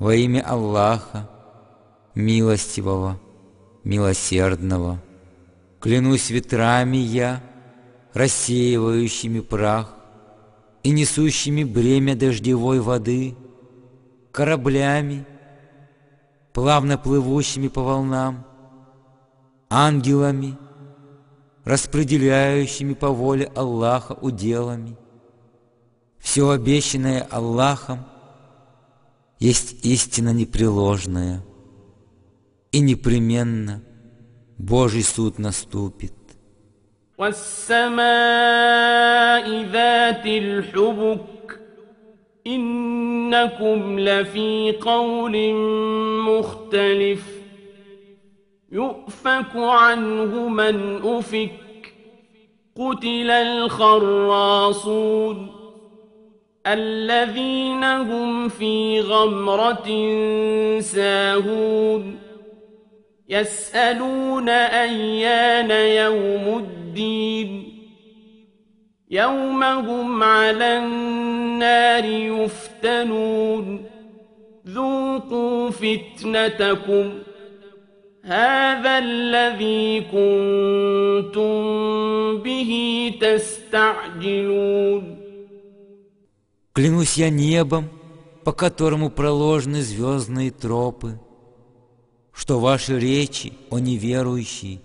Во имя Аллаха, милостивого, милосердного, клянусь ветрами я, рассеивающими прах и несущими бремя дождевой воды, кораблями, плавно плывущими по волнам, ангелами, распределяющими по воле Аллаха уделами. Все обещанное Аллахом есть истина непреложная, и непременно Божий суд наступит. والسماء ذات الحبك إنكم لفي قول مختلف يؤفك عنه من أفك قتل الخراصون الذين هم في غمرة ساهون. يسألون أيان يوم الدين. يوم هم على النار يفتنون. ذوقوا فتنتكم. هذا الذي كنتم به تستعجلون. Клянусь я небом, по которому проложены звездные тропы, что ваши речи, о неверующие,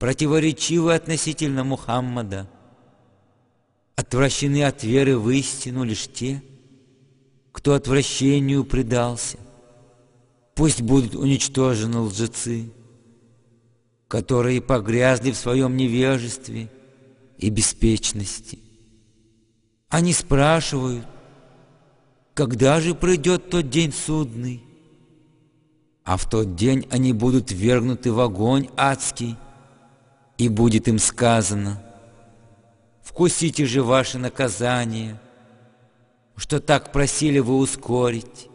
противоречивы относительно Мухаммада, отвращены от веры в истину лишь те, кто отвращению предался. Пусть будут уничтожены лжецы, которые погрязли в своем невежестве и беспечности. Они спрашивают, когда же придет тот день судный? А в тот день они будут вергнуты в огонь адский, и будет им сказано, «Вкусите же ваше наказание, что так просили вы ускорить».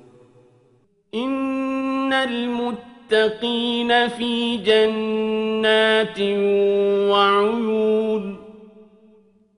إن المتقين في جنات وعيون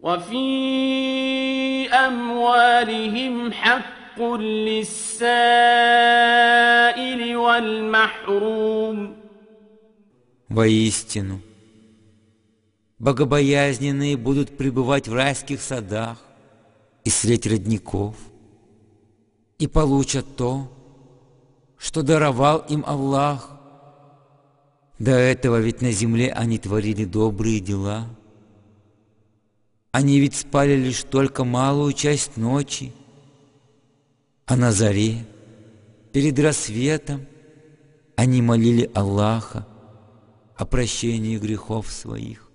وفي أموالهم حق للسائل والمحروم Воистину, богобоязненные будут пребывать в райских садах и средь родников, и получат то, что даровал им Аллах. До этого ведь на земле они творили добрые дела. Они ведь спали лишь только малую часть ночи, а на заре, перед рассветом, они молили Аллаха о прощении грехов своих.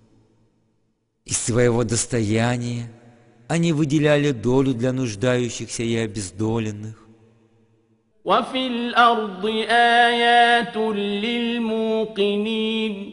Из своего достояния они выделяли долю для нуждающихся и обездоленных. وفي الأرض آيات للموقنين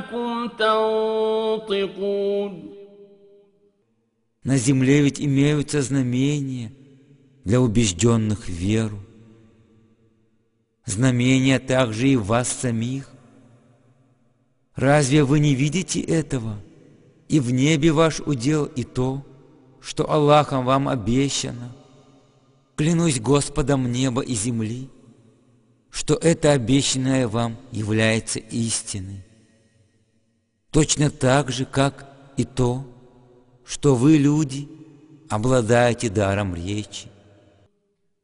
أنكم تنطقون На земле ведь имеются знамения для убежденных в веру. знамения также и вас самих. Разве вы не видите этого? И в небе ваш удел и то, что Аллахом вам обещано. Клянусь Господом неба и земли, что это обещанное вам является истиной. Точно так же, как и то, что вы, люди, обладаете даром речи.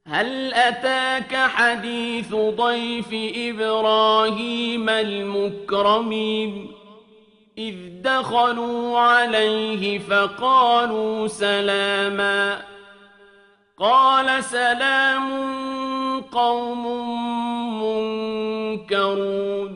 هل أتاك حديث ضيف إبراهيم المكرمين إذ دخلوا عليه فقالوا سلاما قال سلام قوم منكرون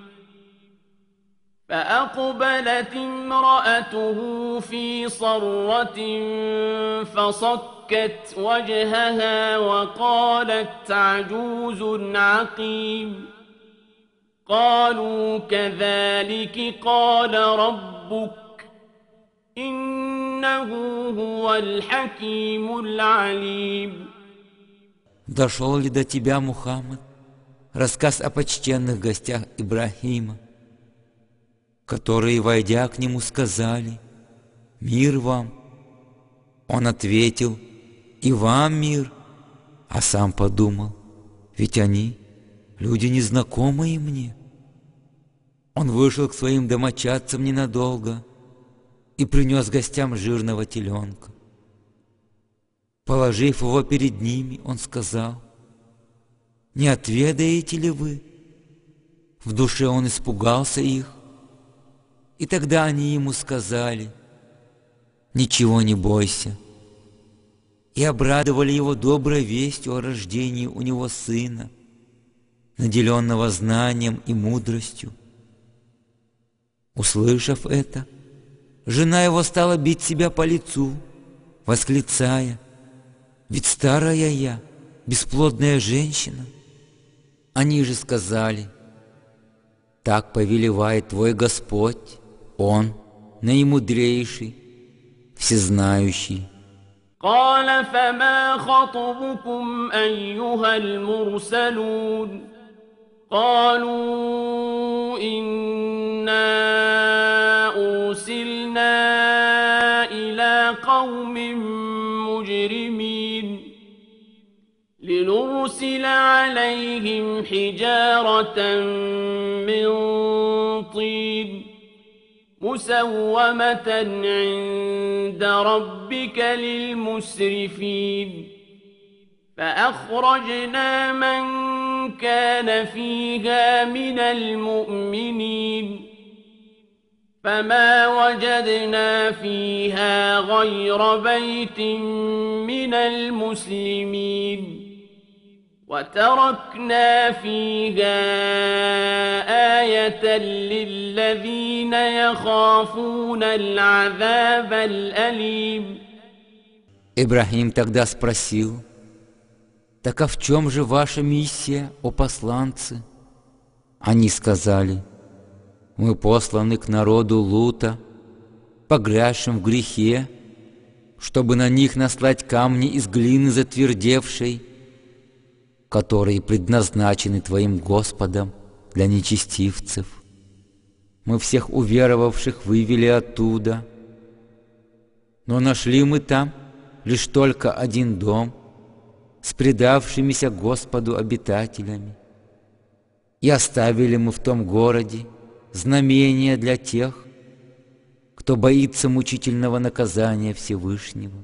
فأقبلت امرأته في صرة فصكت وجهها وقالت عجوز عقيم قالوا كذلك قال ربك إنه هو الحكيم العليم Дошел ли до тебя, Мухаммад, рассказ о почтенных гостях Ибрахима, которые, войдя к нему, сказали «Мир вам!» Он ответил «И вам мир!» А сам подумал «Ведь они люди незнакомые мне». Он вышел к своим домочадцам ненадолго и принес гостям жирного теленка. Положив его перед ними, он сказал, «Не отведаете ли вы?» В душе он испугался их, и тогда они ему сказали, «Ничего не бойся», и обрадовали его доброй вестью о рождении у него сына, наделенного знанием и мудростью. Услышав это, жена его стала бить себя по лицу, восклицая, «Ведь старая я, бесплодная женщина». Они же сказали, «Так повелевает твой Господь, Он наимудрейший, всезнающий». قال فما خطبكم أيها المرسلون قالوا إنا أرسلنا إلى قوم مجرمين لنرسل عليهم حجارة من طين مسومة عند ربك للمسرفين. فأخرجنا من كان فيها من المؤمنين. فما وجدنا فيها غير بيت من المسلمين. وتركنا فيها آية للذين يخافون العذاب الأليم Ибрахим тогда спросил, «Так а в чем же ваша миссия, о посланцы?» Они сказали, «Мы посланы к народу Лута, погрязшим в грехе, чтобы на них наслать камни из глины затвердевшей, которые предназначены Твоим Господом для нечестивцев. Мы всех уверовавших вывели оттуда, но нашли мы там лишь только один дом с предавшимися Господу обитателями. И оставили мы в том городе знамения для тех, кто боится мучительного наказания Всевышнего.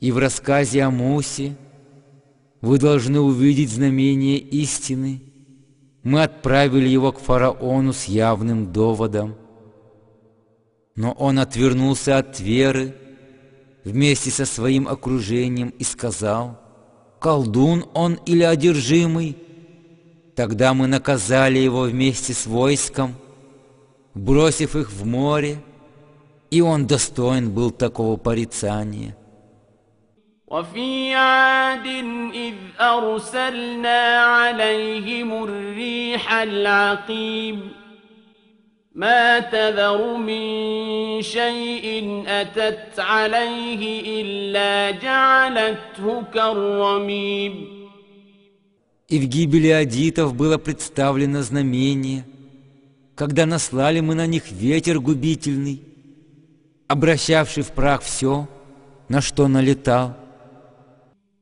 И в рассказе о Мусе вы должны увидеть знамение истины. Мы отправили его к фараону с явным доводом. Но он отвернулся от веры вместе со своим окружением и сказал, «Колдун он или одержимый?» Тогда мы наказали его вместе с войском, бросив их в море, и он достоин был такого порицания. وفي عاد إذ أرسلنا عليهم الريح العقيم ما تذر من شيء أتت عليه إلا جعلته كالرميم И в гибели адитов было представлено знамение, когда наслали мы на них ветер губительный, обращавший в прах все, на что налетал.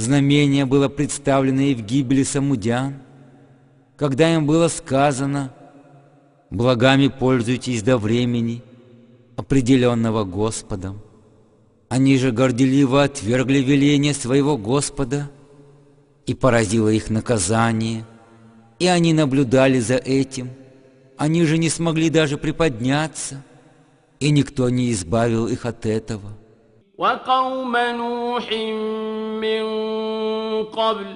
Знамение было представлено и в гибели самудян, когда им было сказано «Благами пользуйтесь до времени, определенного Господом». Они же горделиво отвергли веление своего Господа, и поразило их наказание, и они наблюдали за этим. Они же не смогли даже приподняться, и никто не избавил их от этого. وقوم نوح من قبل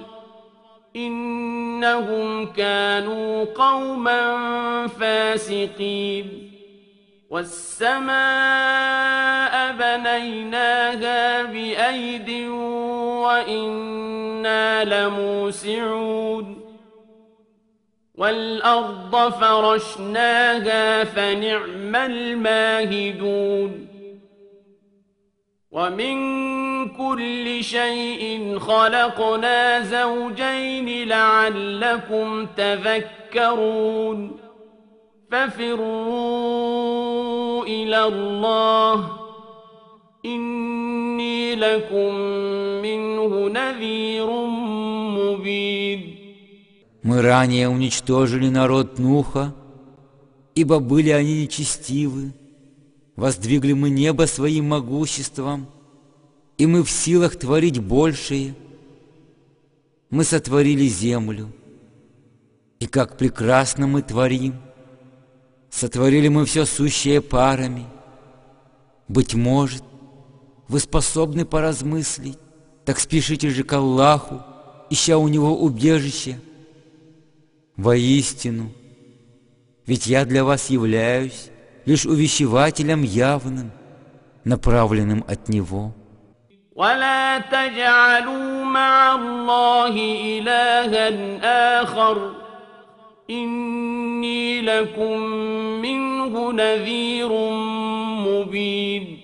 إنهم كانوا قوما فاسقين. والسماء بنيناها بأيد وإنا لموسعون. والأرض فرشناها فنعم الماهدون. ومن كل شيء خلقنا زوجين لعلكم تذكرون ففروا إلى الله إني لكم منه نذير مبين Мы ранее уничтожили народ Нуха, ибо были они нечестивы. Воздвигли мы небо своим могуществом, и мы в силах творить большее. Мы сотворили землю, и как прекрасно мы творим. Сотворили мы все сущее парами. Быть может, вы способны поразмыслить, так спешите же к Аллаху, ища у Него убежище. Воистину, ведь я для вас являюсь лишь увещевателем явным, направленным от Него. ولا تجعلوا مع الله إلها آخر إني لكم منه نذير مبين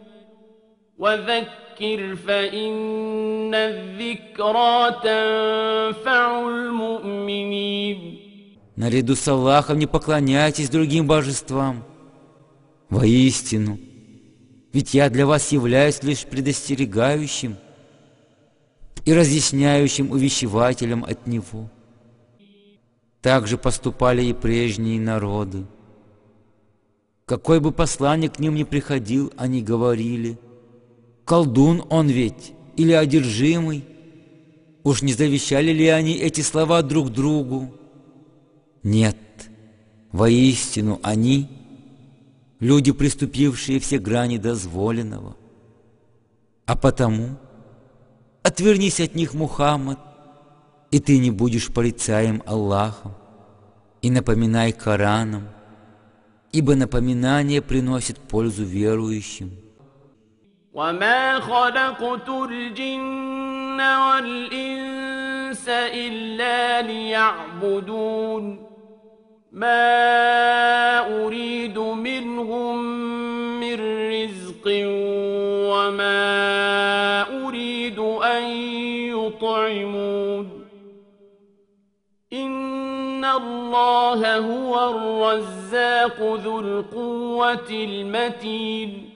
وذكر فإن الذكرى تنفع المؤمنين Наряду с Аллахом не поклоняйтесь другим божествам. Воистину, ведь я для вас являюсь лишь предостерегающим и разъясняющим увещевателем от Него. Так же поступали и прежние народы. Какой бы посланник к ним ни приходил, они говорили, «Колдун он ведь или одержимый?» Уж не завещали ли они эти слова друг другу? Нет, воистину они — люди, приступившие все грани дозволенного. А потому отвернись от них, Мухаммад, и ты не будешь порицаем Аллахом, и напоминай Кораном, ибо напоминание приносит пользу верующим. وما خلقت الجن والإنس إلا ليعبدون ما أريد منهم من رزق وما أريد أن يطعمون إن الله هو الرزاق ذو القوة المتين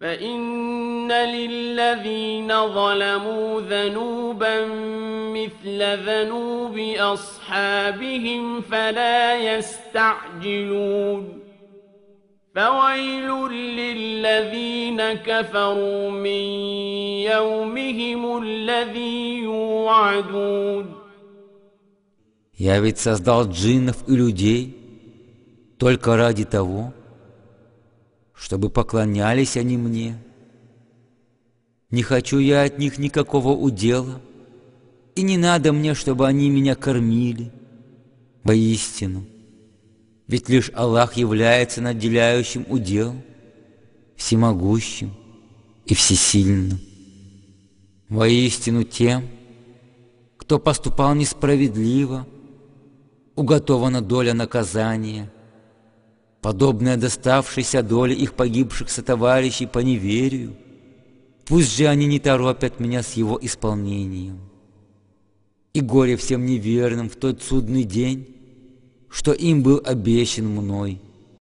فإن للذين ظلموا ذنوبا مثل ذنوب أصحابهم فلا يستعجلون فويل للذين كفروا من يومهم الذي يوعدون Я ведь создал джиннов и людей только ради того, чтобы поклонялись они мне. Не хочу я от них никакого удела, и не надо мне, чтобы они меня кормили. Воистину, ведь лишь Аллах является наделяющим удел, всемогущим и всесильным. Воистину тем, кто поступал несправедливо, уготована доля наказания – подобное доставшейся доле их погибших сотоварищей по неверию. Пусть же они не торопят меня с его исполнением. И горе всем неверным в тот судный день, что им был обещан мной –